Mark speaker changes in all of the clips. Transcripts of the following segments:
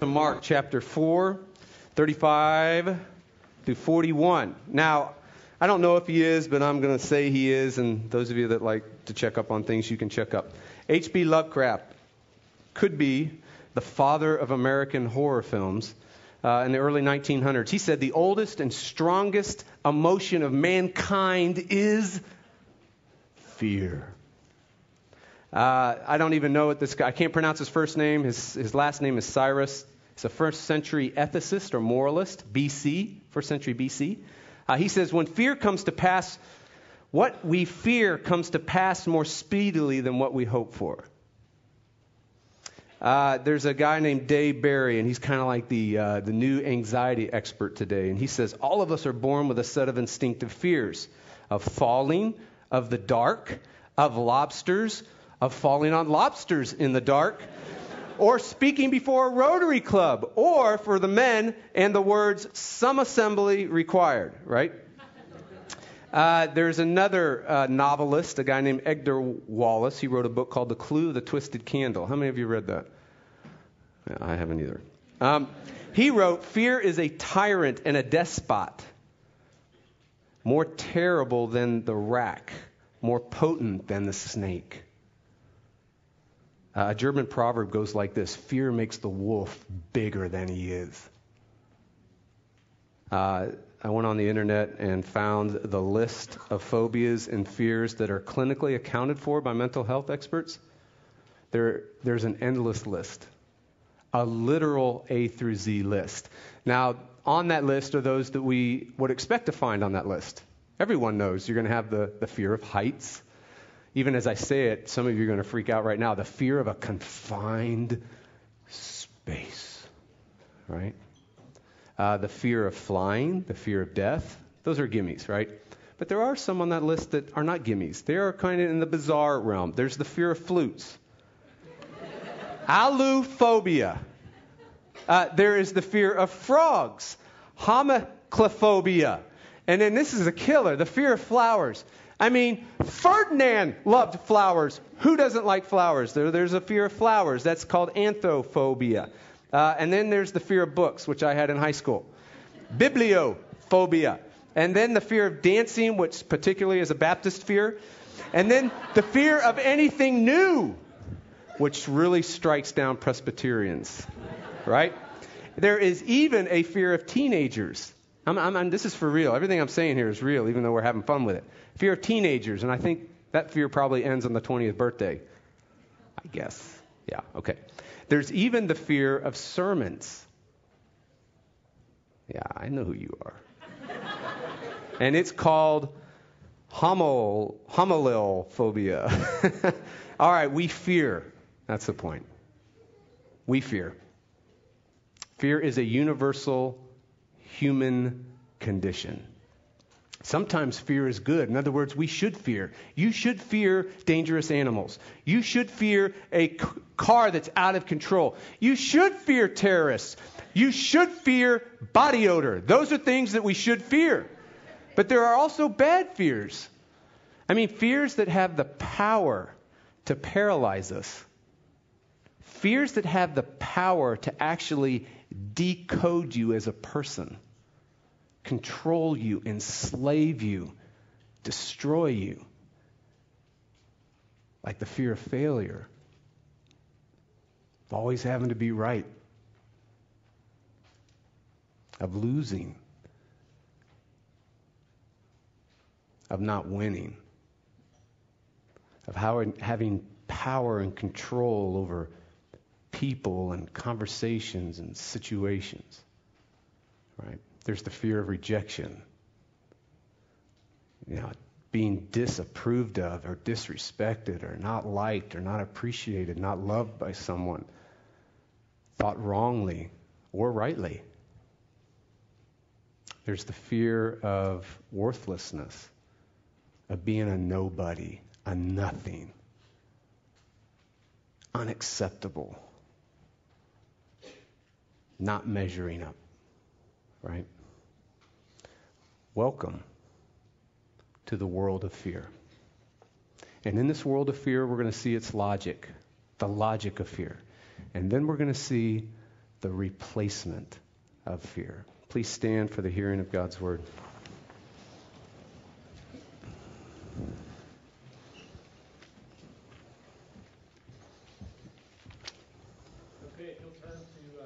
Speaker 1: to Mark chapter 4, 35 through 41. Now, I don't know if he is, but I'm going to say he is, and those of you that like to check up on things, you can check up. H.P. Lovecraft could be the father of American horror films uh, in the early 1900s. He said the oldest and strongest emotion of mankind is fear. Uh, I don't even know what this guy, I can't pronounce his first name. His, his last name is Syrus. He's a first century ethicist or moralist, BC, first century BC. Uh, he says, when fear comes to pass, what we fear comes to pass more speedily than what we hope for. Uh, there's a guy named Dave Barry, and he's kind of like the, uh, the new anxiety expert today. And he says, All of us are born with a set of instinctive fears of falling, of the dark, of lobsters, of falling on lobsters in the dark, or speaking before a Rotary Club, or for the men and the words, some assembly required, right? Uh, there's another uh, novelist, a guy named Edgar Wallace. He wrote a book called The Clue of the Twisted Candle. How many of you read that? I haven't either. Um, he wrote, Fear is a tyrant and a despot, more terrible than the rack, more potent than the snake. Uh, a German proverb goes like this Fear makes the wolf bigger than he is. Uh, I went on the internet and found the list of phobias and fears that are clinically accounted for by mental health experts. There, there's an endless list, a literal A through Z list. Now, on that list are those that we would expect to find on that list. Everyone knows you're going to have the, the fear of heights, even as I say it, some of you are going to freak out right now. The fear of a confined space, right? Uh, the fear of flying, the fear of death. Those are gimmies, right? But there are some on that list that are not gimmies. They are kind of in the bizarre realm. There's the fear of flutes, allophobia. Uh, there is the fear of frogs, homophobia. And then this is a killer, the fear of flowers. I mean, Ferdinand loved flowers. Who doesn't like flowers? There, there's a fear of flowers. That's called anthophobia. Uh, and then there's the fear of books, which I had in high school. Bibliophobia. And then the fear of dancing, which particularly is a Baptist fear. And then the fear of anything new, which really strikes down Presbyterians. Right? There is even a fear of teenagers. I'm, I'm, I'm, this is for real. Everything I'm saying here is real, even though we're having fun with it. Fear of teenagers, and I think that fear probably ends on the 20th birthday. I guess. Yeah, okay. There's even the fear of sermons. Yeah, I know who you are. and it's called homol, homolil phobia. All right, we fear. That's the point. We fear. Fear is a universal human condition. Sometimes fear is good. In other words, we should fear. You should fear dangerous animals. You should fear a c- car that's out of control. You should fear terrorists. You should fear body odor. Those are things that we should fear. But there are also bad fears. I mean, fears that have the power to paralyze us. Fears that have the power to actually decode you as a person control you, enslave you, destroy you. Like the fear of failure, of always having to be right, of losing, of not winning, of how, having power and control over people and conversations and situations. There's the fear of rejection. You know, being disapproved of or disrespected or not liked or not appreciated, not loved by someone, thought wrongly or rightly. There's the fear of worthlessness, of being a nobody, a nothing, unacceptable, not measuring up, right? Welcome to the world of fear. And in this world of fear, we're going to see its logic, the logic of fear. And then we're going to see the replacement of fear. Please stand for the hearing of God's word.
Speaker 2: Uh,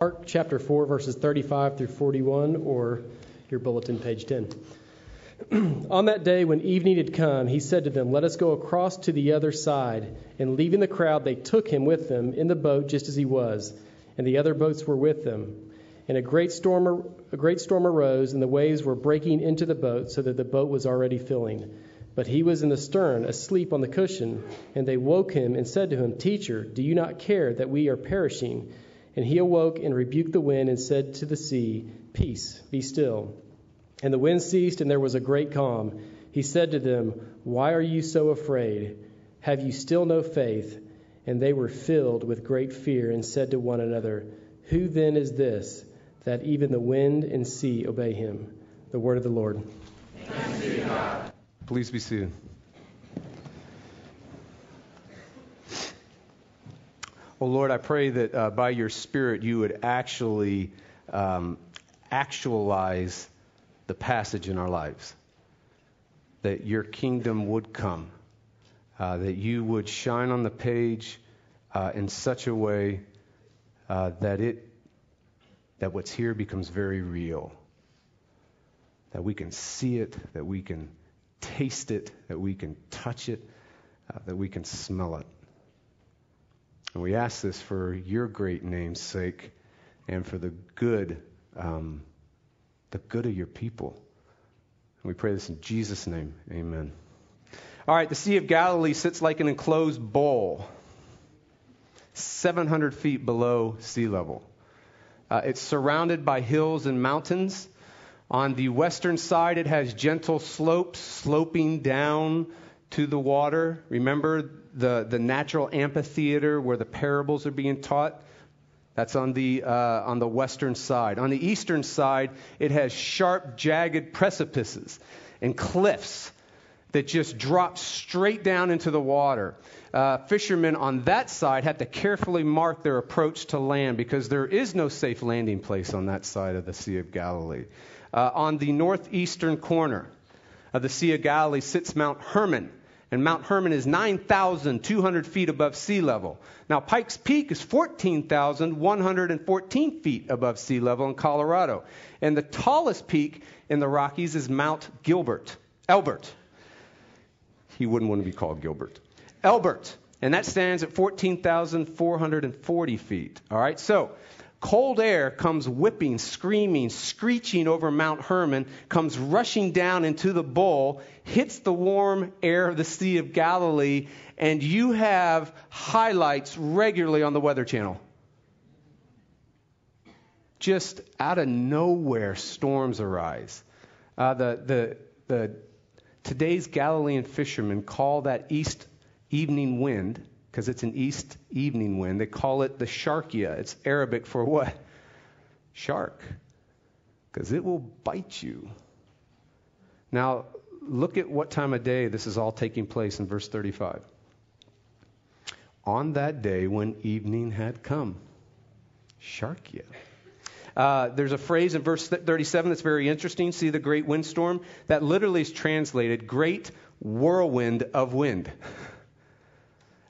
Speaker 2: Mark chapter 4, verses 35 through 41, or your bulletin, page 10. On that day, when evening had come, he said to them, Let us go across to the other side. And leaving the crowd, they took him with them in the boat just as he was, and the other boats were with them. And a great storm, a great storm arose, and the waves were breaking into the boat, so that the boat was already filling. But he was in the stern, asleep on the cushion. And they woke him and said to him, Teacher, do you not care that we are perishing? And he awoke and rebuked the wind and said to the sea, Peace, be still. And the wind ceased, and there was a great calm. He said to them, Why are you so afraid? Have you still no faith? And they were filled with great fear and said to one another, Who then is this, that even the wind and sea obey him? The word of the Lord.
Speaker 1: Please be seated. Oh Lord, I pray that uh, by your Spirit you would actually um, actualize the passage in our lives. That your kingdom would come. Uh, that you would shine on the page uh, in such a way uh, that it that what's here becomes very real. That we can see it, that we can taste it, that we can touch it, uh, that we can smell it. And we ask this for your great name's sake and for the good, um, the good of your people. And we pray this in Jesus' name. Amen. All right, the Sea of Galilee sits like an enclosed bowl, 700 feet below sea level. Uh, it's surrounded by hills and mountains. On the western side, it has gentle slopes sloping down to the water. Remember the, the natural amphitheater where the parables are being taught? That's on the, uh, on the western side. On the eastern side, it has sharp, jagged precipices and cliffs that just drop straight down into the water. Uh, fishermen on that side have to carefully mark their approach to land because there is no safe landing place on that side of the Sea of Galilee. Uh, on the northeastern corner of the Sea of Galilee sits Mount Hermon and Mount Hermon is 9,200 feet above sea level. Now, Pikes Peak is 14,114 feet above sea level in Colorado. And the tallest peak in the Rockies is Mount Gilbert, Elbert. He wouldn't want to be called Gilbert. Elbert, and that stands at 14,440 feet. All right, so Cold air comes whipping, screaming, screeching over Mount Hermon, comes rushing down into the bowl, hits the warm air of the Sea of Galilee, and you have highlights regularly on the Weather Channel. Just out of nowhere, storms arise. Uh, the, the, the, today's Galilean fishermen call that east evening wind because it's an east evening wind. They call it the sharkia. It's Arabic for what? Shark. Because it will bite you. Now, look at what time of day this is all taking place in verse 35. On that day when evening had come. Sharkia. Uh, there's a phrase in verse 37 that's very interesting. See the great windstorm? That literally is translated great whirlwind of wind.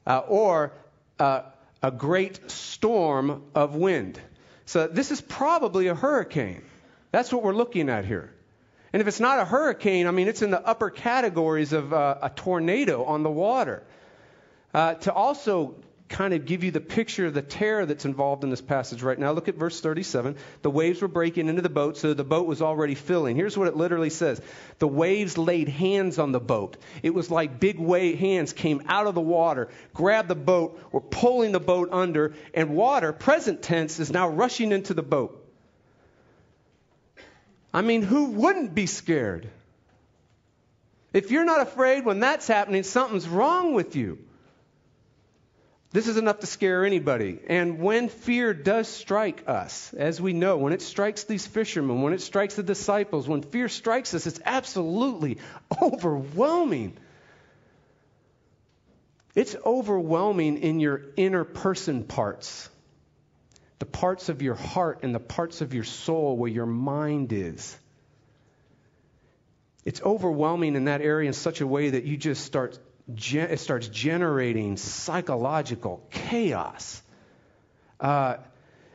Speaker 1: uh, or uh, a great storm of wind. So this is probably a hurricane. That's what we're looking at here. And if it's not a hurricane, I mean, it's in the upper categories of uh, a tornado on the water. Uh, to also kind of give you the picture of the terror that's involved in this passage right now. Look at verse 37. The waves were breaking into the boat, so the boat was already filling. Here's what it literally says The waves laid hands on the boat. It was like big wave hands came out of the water, grabbed the boat, were pulling the boat under, and water, present tense, is now rushing into the boat. I mean, who wouldn't be scared? If you're not afraid when that's happening, something's wrong with you. This is enough to scare anybody. And when fear does strike us, as we know, when it strikes these fishermen, when it strikes the disciples, when fear strikes us, it's absolutely overwhelming. It's overwhelming in your inner person parts. The parts of your heart and the parts of your soul where your mind is. It's overwhelming in that area in such a way that you just start, it starts generating psychological chaos. Uh,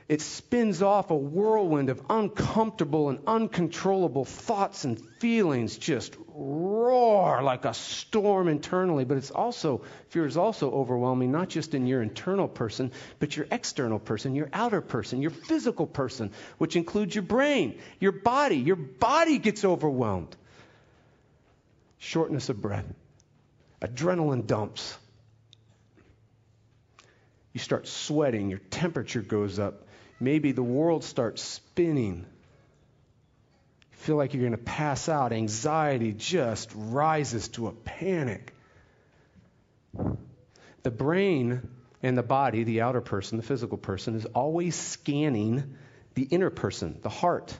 Speaker 1: it spins off a whirlwind of uncomfortable and uncontrollable thoughts and feelings just roar like a storm internally. But it's also fear is also overwhelming not just in your internal person but your external person your outer person your physical person which includes your brain your body. Your body gets overwhelmed. Shortness of breath adrenaline dumps you start sweating your temperature goes up Maybe the world starts spinning. You feel like you're going to pass out. Anxiety just rises to a panic. The brain and the body, the outer person, the physical person, is always scanning the inner person, the heart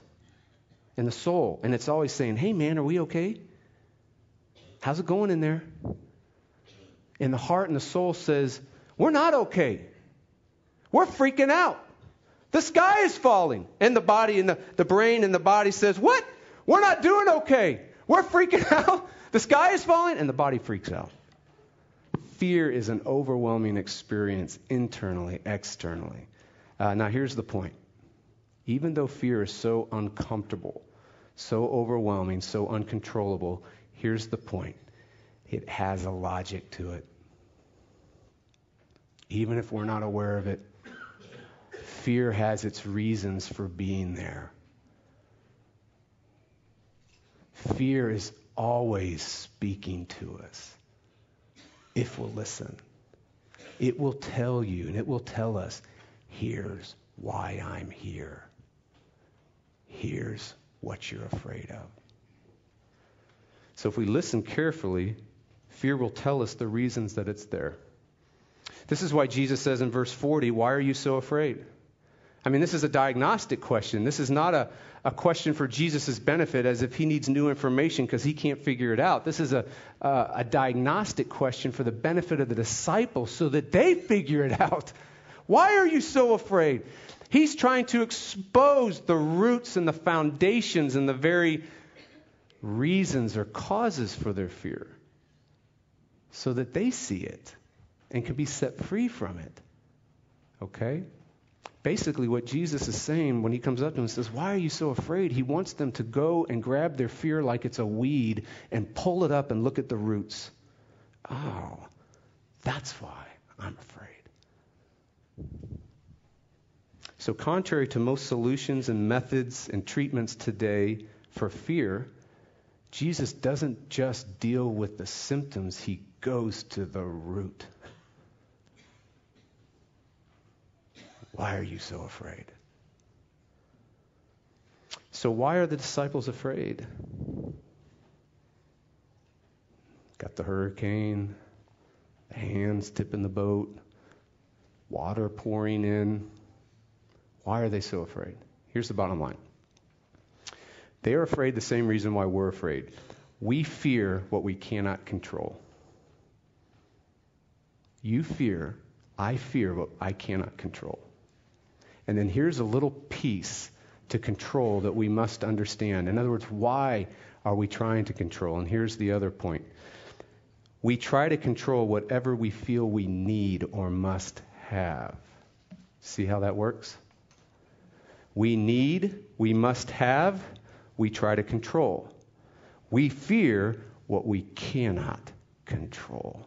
Speaker 1: and the soul. And it's always saying, hey, man, are we okay? How's it going in there? And the heart and the soul says, we're not okay. We're freaking out. The sky is falling. And the body and the, the brain and the body says, What? We're not doing okay. We're freaking out. The sky is falling, and the body freaks out. Fear is an overwhelming experience internally, externally. Uh, now, here's the point. Even though fear is so uncomfortable, so overwhelming, so uncontrollable, here's the point it has a logic to it. Even if we're not aware of it, fear has its reasons for being there. Fear is always speaking to us if we'll listen. It will tell you and it will tell us here's why I'm here. Here's what you're afraid of. So if we listen carefully, fear will tell us the reasons that it's there. This is why Jesus says in verse 40, Why are you so afraid? I mean, this is a diagnostic question. This is not a, a question for Jesus' benefit as if he needs new information because he can't figure it out. This is a, a, a diagnostic question for the benefit of the disciples so that they figure it out. Why are you so afraid? He's trying to expose the roots and the foundations and the very reasons or causes for their fear so that they see it and can be set free from it. Okay? basically what Jesus is saying when he comes up to them and says, Why are you so afraid? He wants them to go and grab their fear like it's a weed and pull it up and look at the roots. Oh, that's why I'm afraid. So, contrary to most solutions and methods and treatments today for fear, Jesus doesn't just deal with the symptoms, he goes to the root. Why are you so afraid? So, why are the disciples afraid? Got the hurricane, the hands tipping the boat, water pouring in. Why are they so afraid? Here's the bottom line they are afraid the same reason why we're afraid. We fear what we cannot control. You fear, I fear what I cannot control. And then here's a little piece to control that we must understand. In other words, why are we trying to control? And here's the other point we try to control whatever we feel we need or must have. See how that works? We need, we must have, we try to control. We fear what we cannot control.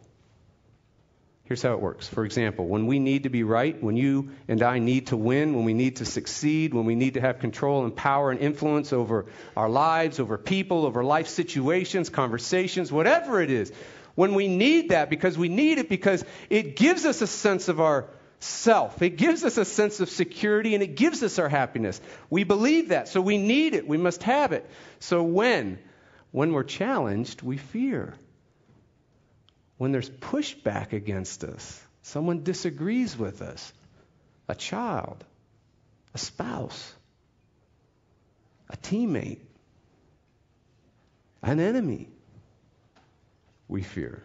Speaker 1: Here's how it works. For example, when we need to be right, when you and I need to win, when we need to succeed, when we need to have control and power and influence over our lives, over people, over life situations, conversations, whatever it is, when we need that because we need it because it gives us a sense of our self. It gives us a sense of security and it gives us our happiness. We believe that, so we need it. We must have it. So when when we're challenged, we fear when there's pushback against us, someone disagrees with us, a child, a spouse, a teammate, an enemy, we fear.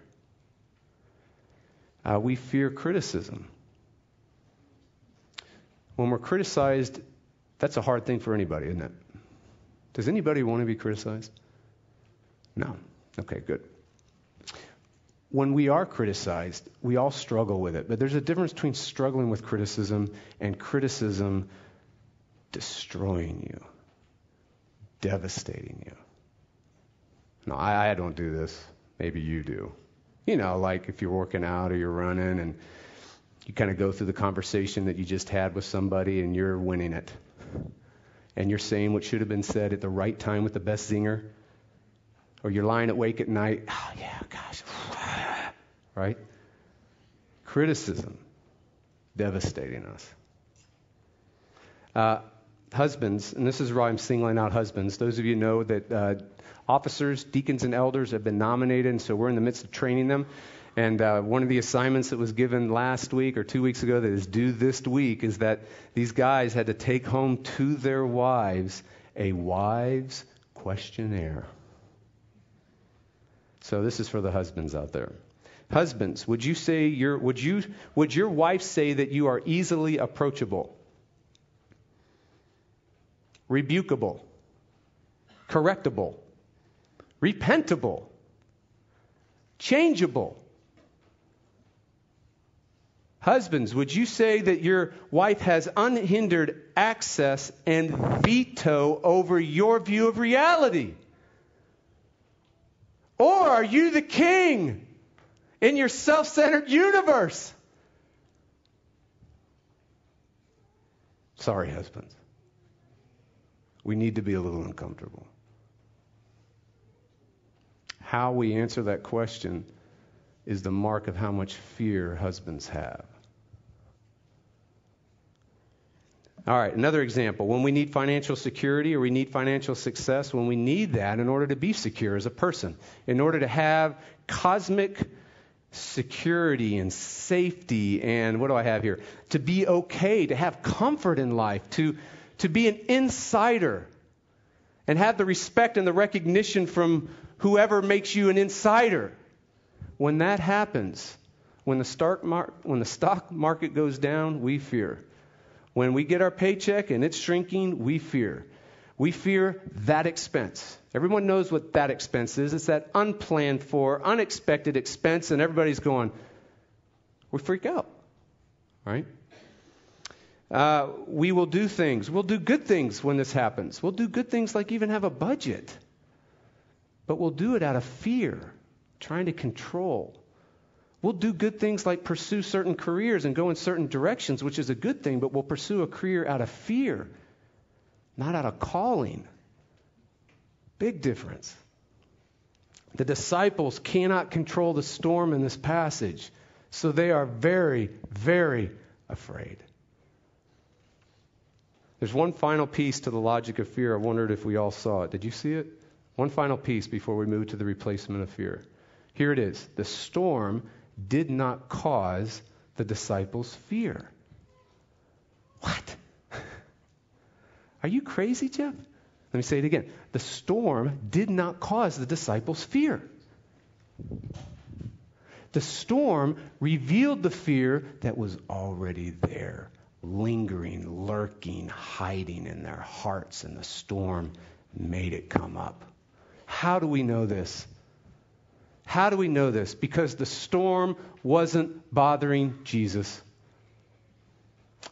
Speaker 1: Uh, we fear criticism. When we're criticized, that's a hard thing for anybody, isn't it? Does anybody want to be criticized? No. Okay, good. When we are criticized, we all struggle with it. But there's a difference between struggling with criticism and criticism destroying you, devastating you. No, I, I don't do this. Maybe you do. You know, like if you're working out or you're running and you kind of go through the conversation that you just had with somebody and you're winning it. And you're saying what should have been said at the right time with the best zinger. Or you're lying awake at night. Oh, yeah, gosh. right? Criticism, devastating us. Uh, husbands, and this is why I'm singling out husbands. Those of you know that uh, officers, deacons, and elders have been nominated, and so we're in the midst of training them. And uh, one of the assignments that was given last week or two weeks ago that is due this week is that these guys had to take home to their wives a wives questionnaire. So this is for the husbands out there. Husbands, would you say your would you would your wife say that you are easily approachable? Rebukable, correctable, repentable, changeable, Husbands, would you say that your wife has unhindered access and veto over your view of reality? Or are you the king in your self centered universe? Sorry, husbands. We need to be a little uncomfortable. How we answer that question is the mark of how much fear husbands have. All right, another example. When we need financial security or we need financial success, when we need that in order to be secure as a person, in order to have cosmic security and safety and what do I have here? To be okay, to have comfort in life, to, to be an insider and have the respect and the recognition from whoever makes you an insider. When that happens, when the, mar- when the stock market goes down, we fear. When we get our paycheck and it's shrinking, we fear. We fear that expense. Everyone knows what that expense is. It's that unplanned for, unexpected expense, and everybody's going, we freak out, right? Uh, we will do things. We'll do good things when this happens. We'll do good things like even have a budget. But we'll do it out of fear, trying to control. We'll do good things like pursue certain careers and go in certain directions, which is a good thing, but we'll pursue a career out of fear, not out of calling. Big difference. The disciples cannot control the storm in this passage, so they are very, very afraid. There's one final piece to the logic of fear. I wondered if we all saw it. Did you see it? One final piece before we move to the replacement of fear. Here it is. The storm did not cause the disciples fear. What? Are you crazy, Jeff? Let me say it again. The storm did not cause the disciples fear. The storm revealed the fear that was already there, lingering, lurking, hiding in their hearts, and the storm made it come up. How do we know this? How do we know this? Because the storm wasn't bothering Jesus.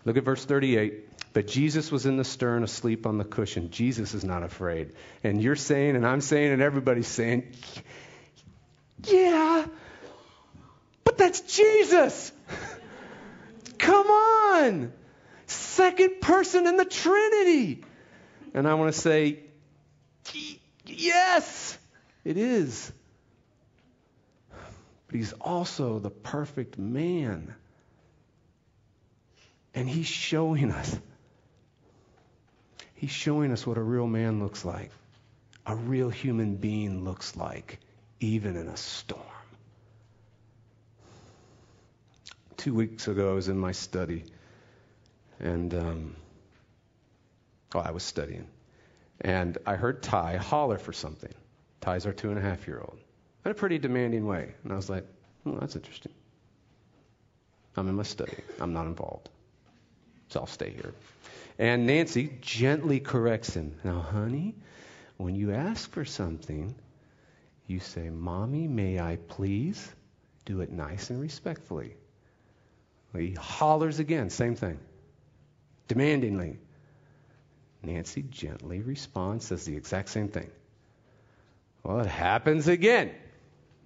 Speaker 1: Look at verse 38. But Jesus was in the stern asleep on the cushion. Jesus is not afraid. And you're saying, and I'm saying, and everybody's saying, yeah, but that's Jesus. Come on. Second person in the Trinity. And I want to say, yes, it is but he's also the perfect man. And he's showing us. He's showing us what a real man looks like, a real human being looks like, even in a storm. Two weeks ago, I was in my study, and um, oh, I was studying, and I heard Ty holler for something. Ty's our two and a half year old in a pretty demanding way. And I was like, oh, that's interesting. I'm in my study. I'm not involved. so I'll stay here. And Nancy gently corrects him. Now, honey, when you ask for something, you say, Mommy, may I please? Do it nice and respectfully. He hollers again, same thing, demandingly. Nancy gently responds, says the exact same thing. Well, it happens again.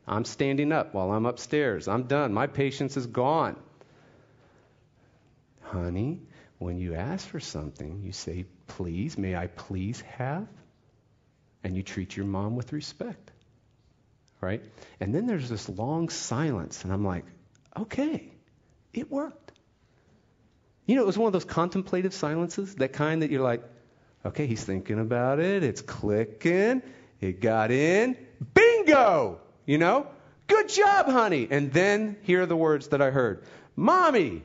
Speaker 1: I'm standing up while I'm upstairs. I'm done. My patience is gone. Honey, when you ask for something, you say, Please, may I please have? And you treat your mom with respect. Right? And then there's this long silence, and I'm like, Okay, it worked. You know, it was one of those contemplative silences, that kind that you're like, Okay, he's thinking about it, it's clicking, it got in, bingo! You know? Good job, honey. And then here are the words that I heard Mommy,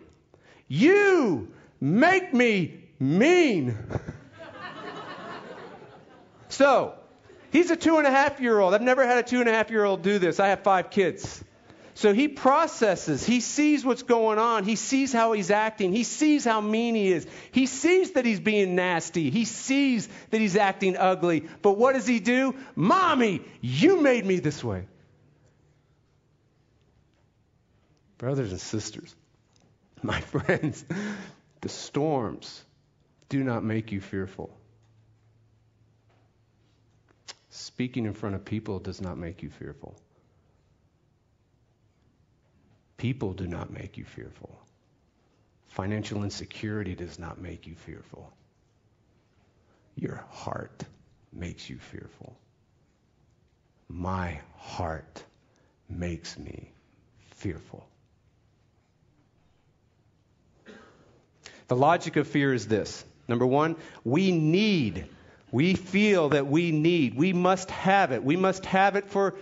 Speaker 1: you make me mean. so, he's a two and a half year old. I've never had a two and a half year old do this. I have five kids. So he processes. He sees what's going on. He sees how he's acting. He sees how mean he is. He sees that he's being nasty. He sees that he's acting ugly. But what does he do? Mommy, you made me this way. Brothers and sisters, my friends, the storms do not make you fearful. Speaking in front of people does not make you fearful. People do not make you fearful. Financial insecurity does not make you fearful. Your heart makes you fearful. My heart makes me fearful. The logic of fear is this number one, we need, we feel that we need, we must have it. We must have it for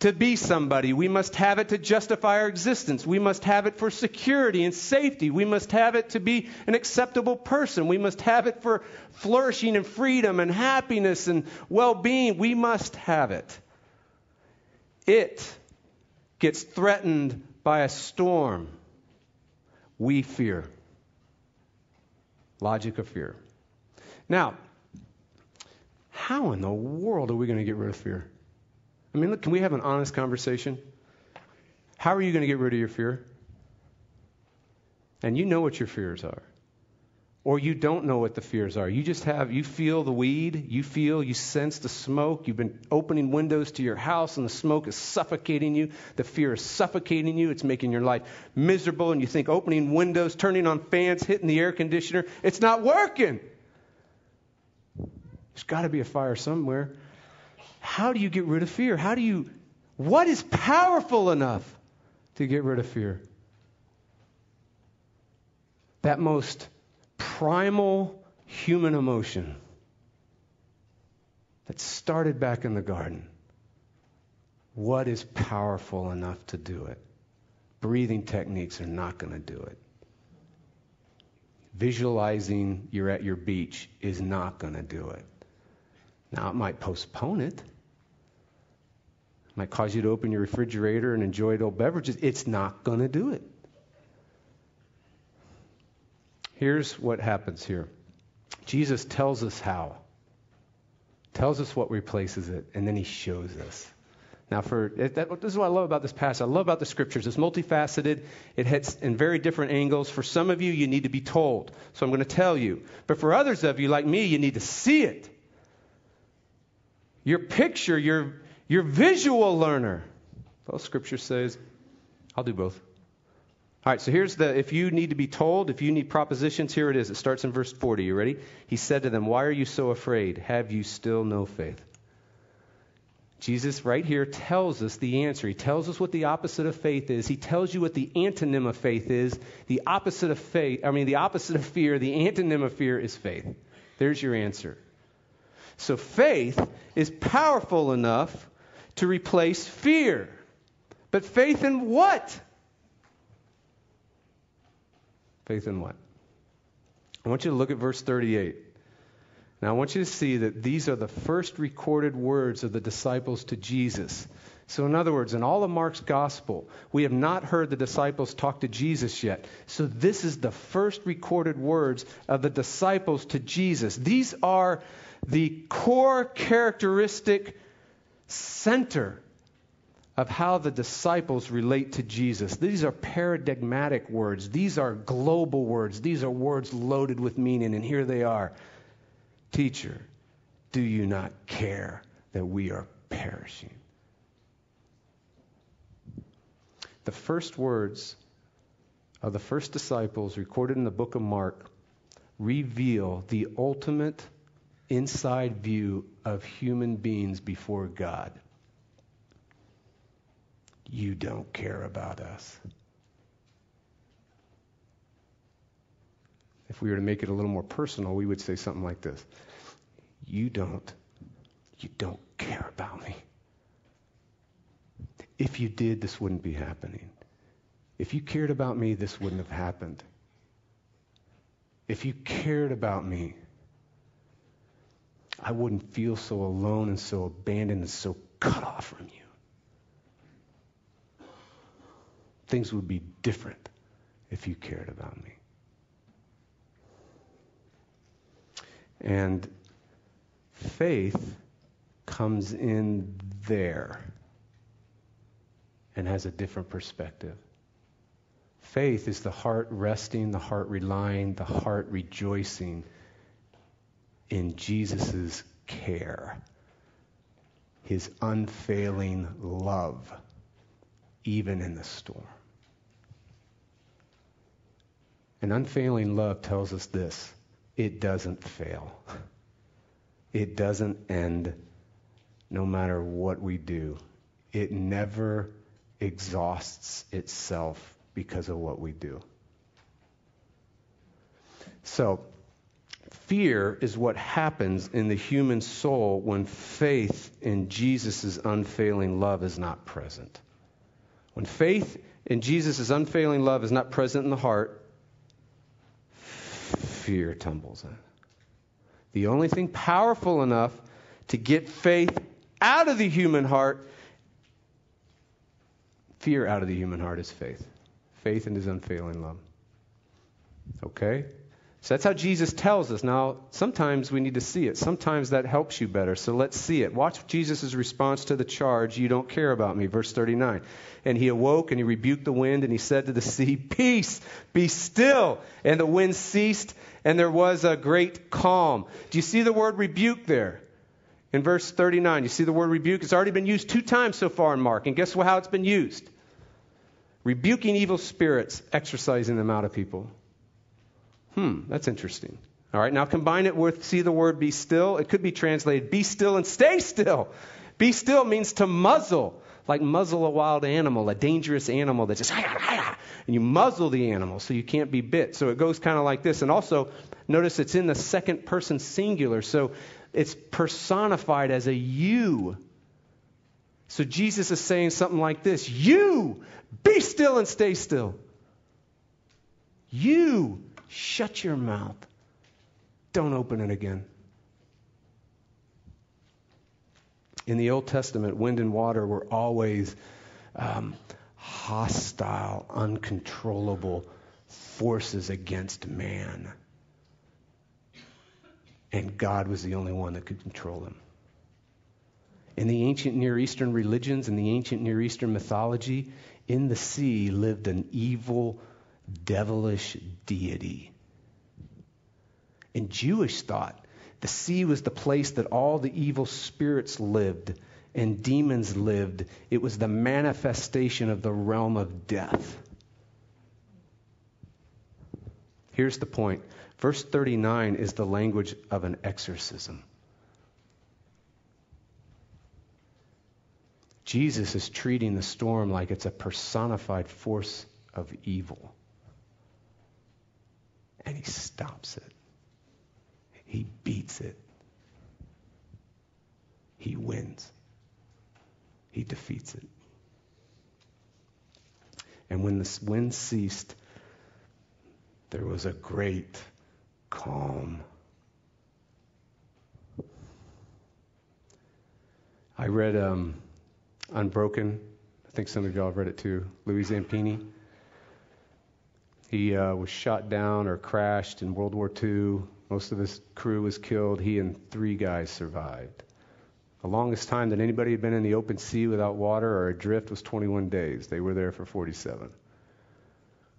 Speaker 1: to be somebody. We must have it to justify our existence. We must have it for security and safety. We must have it to be an acceptable person. We must have it for flourishing and freedom and happiness and well being. We must have it. It gets threatened by a storm. We fear. Logic of fear. Now, how in the world are we going to get rid of fear? I mean, look, can we have an honest conversation? How are you going to get rid of your fear? And you know what your fears are. Or you don't know what the fears are. You just have, you feel the weed, you feel, you sense the smoke. You've been opening windows to your house and the smoke is suffocating you. The fear is suffocating you. It's making your life miserable. And you think opening windows, turning on fans, hitting the air conditioner, it's not working. There's got to be a fire somewhere. How do you get rid of fear? How do you, what is powerful enough to get rid of fear? That most primal human emotion that started back in the garden. What is powerful enough to do it? Breathing techniques are not going to do it. Visualizing you're at your beach is not going to do it. Now, it might postpone it. Might cause you to open your refrigerator and enjoy adult beverages. It's not going to do it. Here's what happens here Jesus tells us how, tells us what replaces it, and then he shows us. Now, for that, this is what I love about this passage. I love about the scriptures. It's multifaceted. It hits in very different angles. For some of you, you need to be told. So I'm going to tell you. But for others of you, like me, you need to see it. Your picture, your your visual learner. Well, Scripture says, I'll do both. All right, so here's the if you need to be told, if you need propositions, here it is. It starts in verse 40. You ready? He said to them, Why are you so afraid? Have you still no faith? Jesus, right here, tells us the answer. He tells us what the opposite of faith is. He tells you what the antonym of faith is. The opposite of faith, I mean, the opposite of fear, the antonym of fear is faith. There's your answer. So faith is powerful enough to replace fear. But faith in what? Faith in what? I want you to look at verse 38. Now, I want you to see that these are the first recorded words of the disciples to Jesus. So, in other words, in all of Mark's gospel, we have not heard the disciples talk to Jesus yet. So, this is the first recorded words of the disciples to Jesus. These are the core characteristic center of how the disciples relate to Jesus. These are paradigmatic words, these are global words, these are words loaded with meaning, and here they are. Teacher, do you not care that we are perishing? The first words of the first disciples recorded in the book of Mark reveal the ultimate inside view of human beings before God. You don't care about us. If we were to make it a little more personal, we would say something like this You don't, you don't care about me. If you did, this wouldn't be happening. If you cared about me, this wouldn't have happened. If you cared about me, I wouldn't feel so alone and so abandoned and so cut off from you. Things would be different if you cared about me. And faith comes in there and has a different perspective. Faith is the heart resting, the heart relying, the heart rejoicing in Jesus' care, his unfailing love, even in the storm. An unfailing love tells us this it doesn't fail, it doesn't end no matter what we do. It never exhausts itself because of what we do. So, fear is what happens in the human soul when faith in Jesus' unfailing love is not present. When faith in Jesus' unfailing love is not present in the heart, fear tumbles in. The only thing powerful enough to get faith out of the human heart fear out of the human heart is faith. Faith in his unfailing love. Okay? So that's how Jesus tells us. Now, sometimes we need to see it. Sometimes that helps you better. So let's see it. Watch Jesus' response to the charge, You don't care about me. Verse 39. And he awoke and he rebuked the wind and he said to the sea, Peace, be still. And the wind ceased and there was a great calm. Do you see the word rebuke there? In verse 39, you see the word rebuke? It's already been used two times so far in Mark. And guess how it's been used? Rebuking evil spirits, exorcising them out of people. Hmm, that's interesting. All right, now combine it with, see the word be still? It could be translated be still and stay still. Be still means to muzzle, like muzzle a wild animal, a dangerous animal that just, ah, ah, ah, and you muzzle the animal so you can't be bit. So it goes kind of like this. And also, notice it's in the second person singular. So it's personified as a you. So Jesus is saying something like this You, be still and stay still. You, shut your mouth. Don't open it again. In the Old Testament, wind and water were always um, hostile, uncontrollable forces against man and God was the only one that could control them. In the ancient Near Eastern religions and the ancient Near Eastern mythology, in the sea lived an evil, devilish deity. In Jewish thought, the sea was the place that all the evil spirits lived and demons lived. It was the manifestation of the realm of death. Here's the point Verse 39 is the language of an exorcism. Jesus is treating the storm like it's a personified force of evil. And he stops it. He beats it. He wins. He defeats it. And when the wind ceased, there was a great calm. I read um, Unbroken. I think some of y'all have read it too. Louis Zamperini. He uh, was shot down or crashed in World War II. Most of his crew was killed. He and three guys survived. The longest time that anybody had been in the open sea without water or adrift was 21 days. They were there for 47.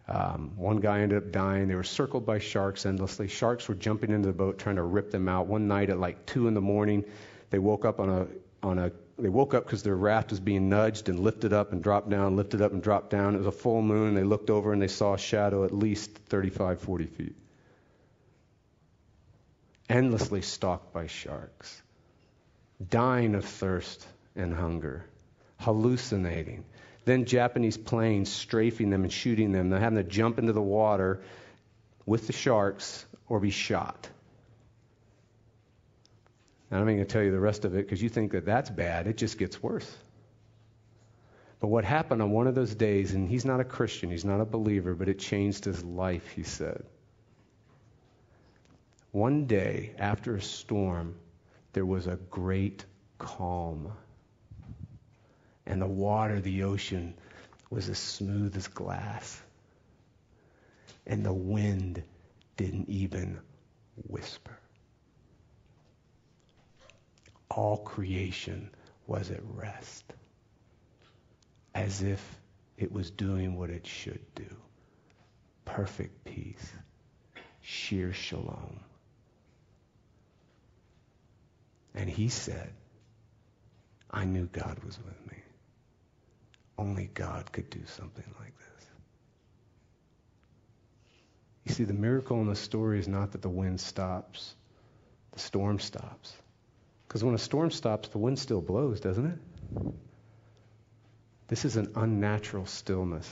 Speaker 1: Um, one guy ended up dying. They were circled by sharks endlessly. Sharks were jumping into the boat trying to rip them out. One night at like two in the morning, they woke up on a on a they woke up because their raft was being nudged and lifted up and dropped down, lifted up and dropped down. It was a full moon. and They looked over and they saw a shadow at least 35, 40 feet. Endlessly stalked by sharks, dying of thirst and hunger, hallucinating. Then Japanese planes strafing them and shooting them. They're having to jump into the water with the sharks or be shot. I'm not going to tell you the rest of it because you think that that's bad. It just gets worse. But what happened on one of those days, and he's not a Christian, he's not a believer, but it changed his life, he said. One day after a storm, there was a great calm. And the water, the ocean, was as smooth as glass. And the wind didn't even whisper all creation was at rest, as if it was doing what it should do perfect peace, sheer shalom. And he said, I knew God was with me. Only God could do something like this. You see, the miracle in the story is not that the wind stops, the storm stops. Because when a storm stops, the wind still blows, doesn't it? This is an unnatural stillness.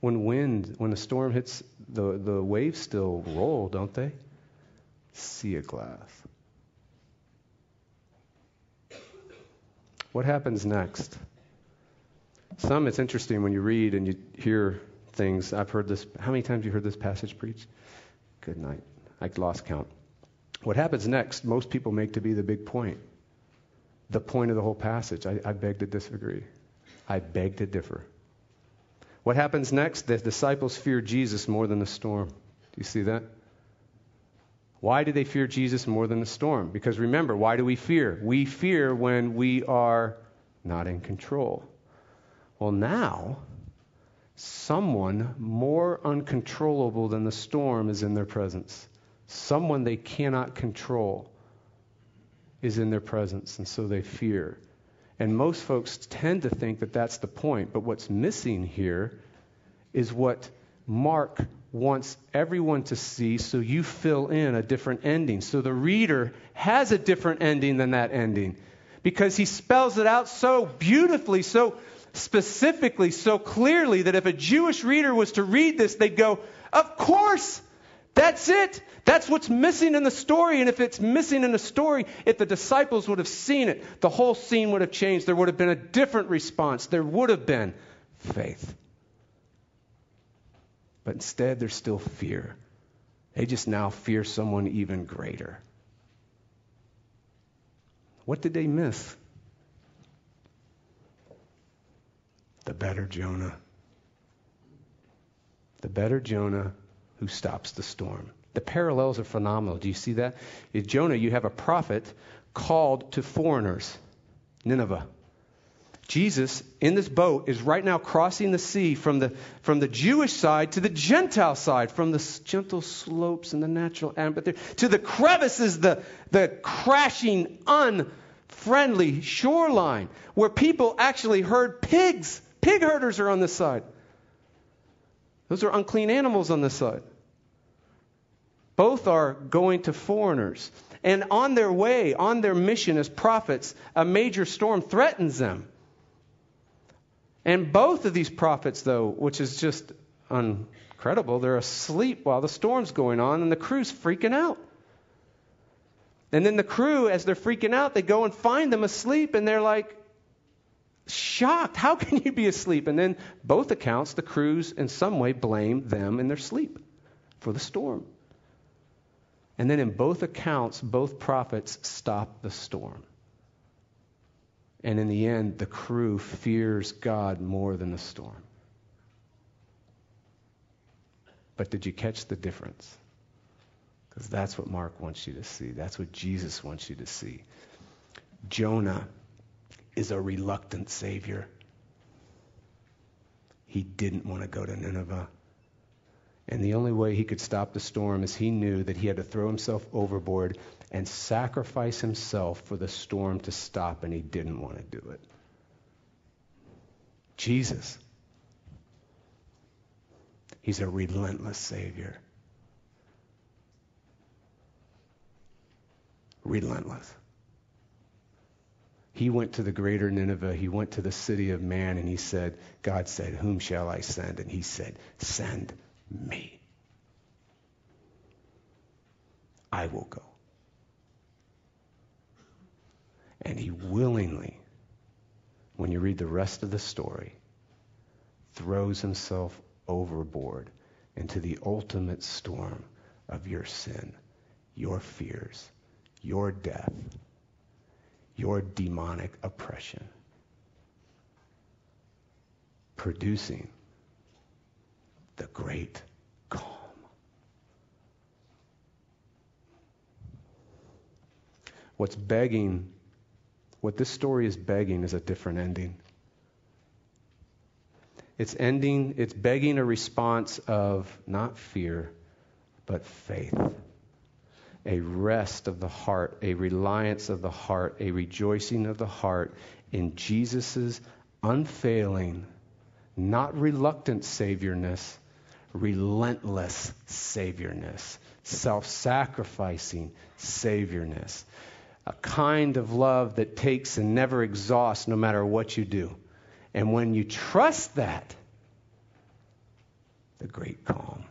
Speaker 1: When wind, when a storm hits, the, the waves still roll, don't they? Sea of glass. What happens next? Some, it's interesting when you read and you hear things. I've heard this. How many times have you heard this passage preached? Good night. I lost count. What happens next, most people make to be the big point, the point of the whole passage. I, I beg to disagree. I beg to differ. What happens next? The disciples fear Jesus more than the storm. Do you see that? Why do they fear Jesus more than the storm? Because remember, why do we fear? We fear when we are not in control. Well, now, someone more uncontrollable than the storm is in their presence someone they cannot control is in their presence, and so they fear. And most folks tend to think that that's the point, but what's missing here is what Mark wants everyone to see, so you fill in a different ending. So the reader has a different ending than that ending because he spells it out so beautifully, so specifically, so clearly that if a Jewish reader was to read this, they'd go, Of course! That's it. That's what's missing in the story. And if it's missing in the story, if the disciples would have seen it, the whole scene would have changed. There would have been a different response. There would have been faith. But instead, there's still fear. They just now fear someone even greater. What did they miss? The better Jonah. The better Jonah who stops the storm. The parallels are phenomenal. Do you see that? In Jonah, you have a prophet called to foreigners, Nineveh. Jesus in this boat is right now crossing the sea from the, from the Jewish side to the Gentile side, from the gentle slopes and the natural amphitheater to the crevices, the, the crashing, unfriendly shoreline where people actually herd pigs. Pig herders are on this side. Those are unclean animals on this side. Both are going to foreigners. And on their way, on their mission as prophets, a major storm threatens them. And both of these prophets, though, which is just incredible, they're asleep while the storm's going on, and the crew's freaking out. And then the crew, as they're freaking out, they go and find them asleep, and they're like, shocked. How can you be asleep? And then both accounts, the crews in some way blame them in their sleep for the storm. And then in both accounts, both prophets stop the storm. And in the end, the crew fears God more than the storm. But did you catch the difference? Because that's what Mark wants you to see. That's what Jesus wants you to see. Jonah is a reluctant Savior. He didn't want to go to Nineveh. And the only way he could stop the storm is he knew that he had to throw himself overboard and sacrifice himself for the storm to stop, and he didn't want to do it. Jesus. He's a relentless Savior. Relentless. He went to the greater Nineveh. He went to the city of man, and he said, God said, Whom shall I send? And he said, Send me. I will go. And he willingly, when you read the rest of the story, throws himself overboard into the ultimate storm of your sin, your fears, your death, your demonic oppression, producing the great calm. What's begging, what this story is begging is a different ending. It's ending, it's begging a response of not fear, but faith. A rest of the heart, a reliance of the heart, a rejoicing of the heart in Jesus' unfailing, not reluctant Saviorness, relentless Saviorness, self sacrificing Saviorness. A kind of love that takes and never exhausts no matter what you do. And when you trust that, the great calm.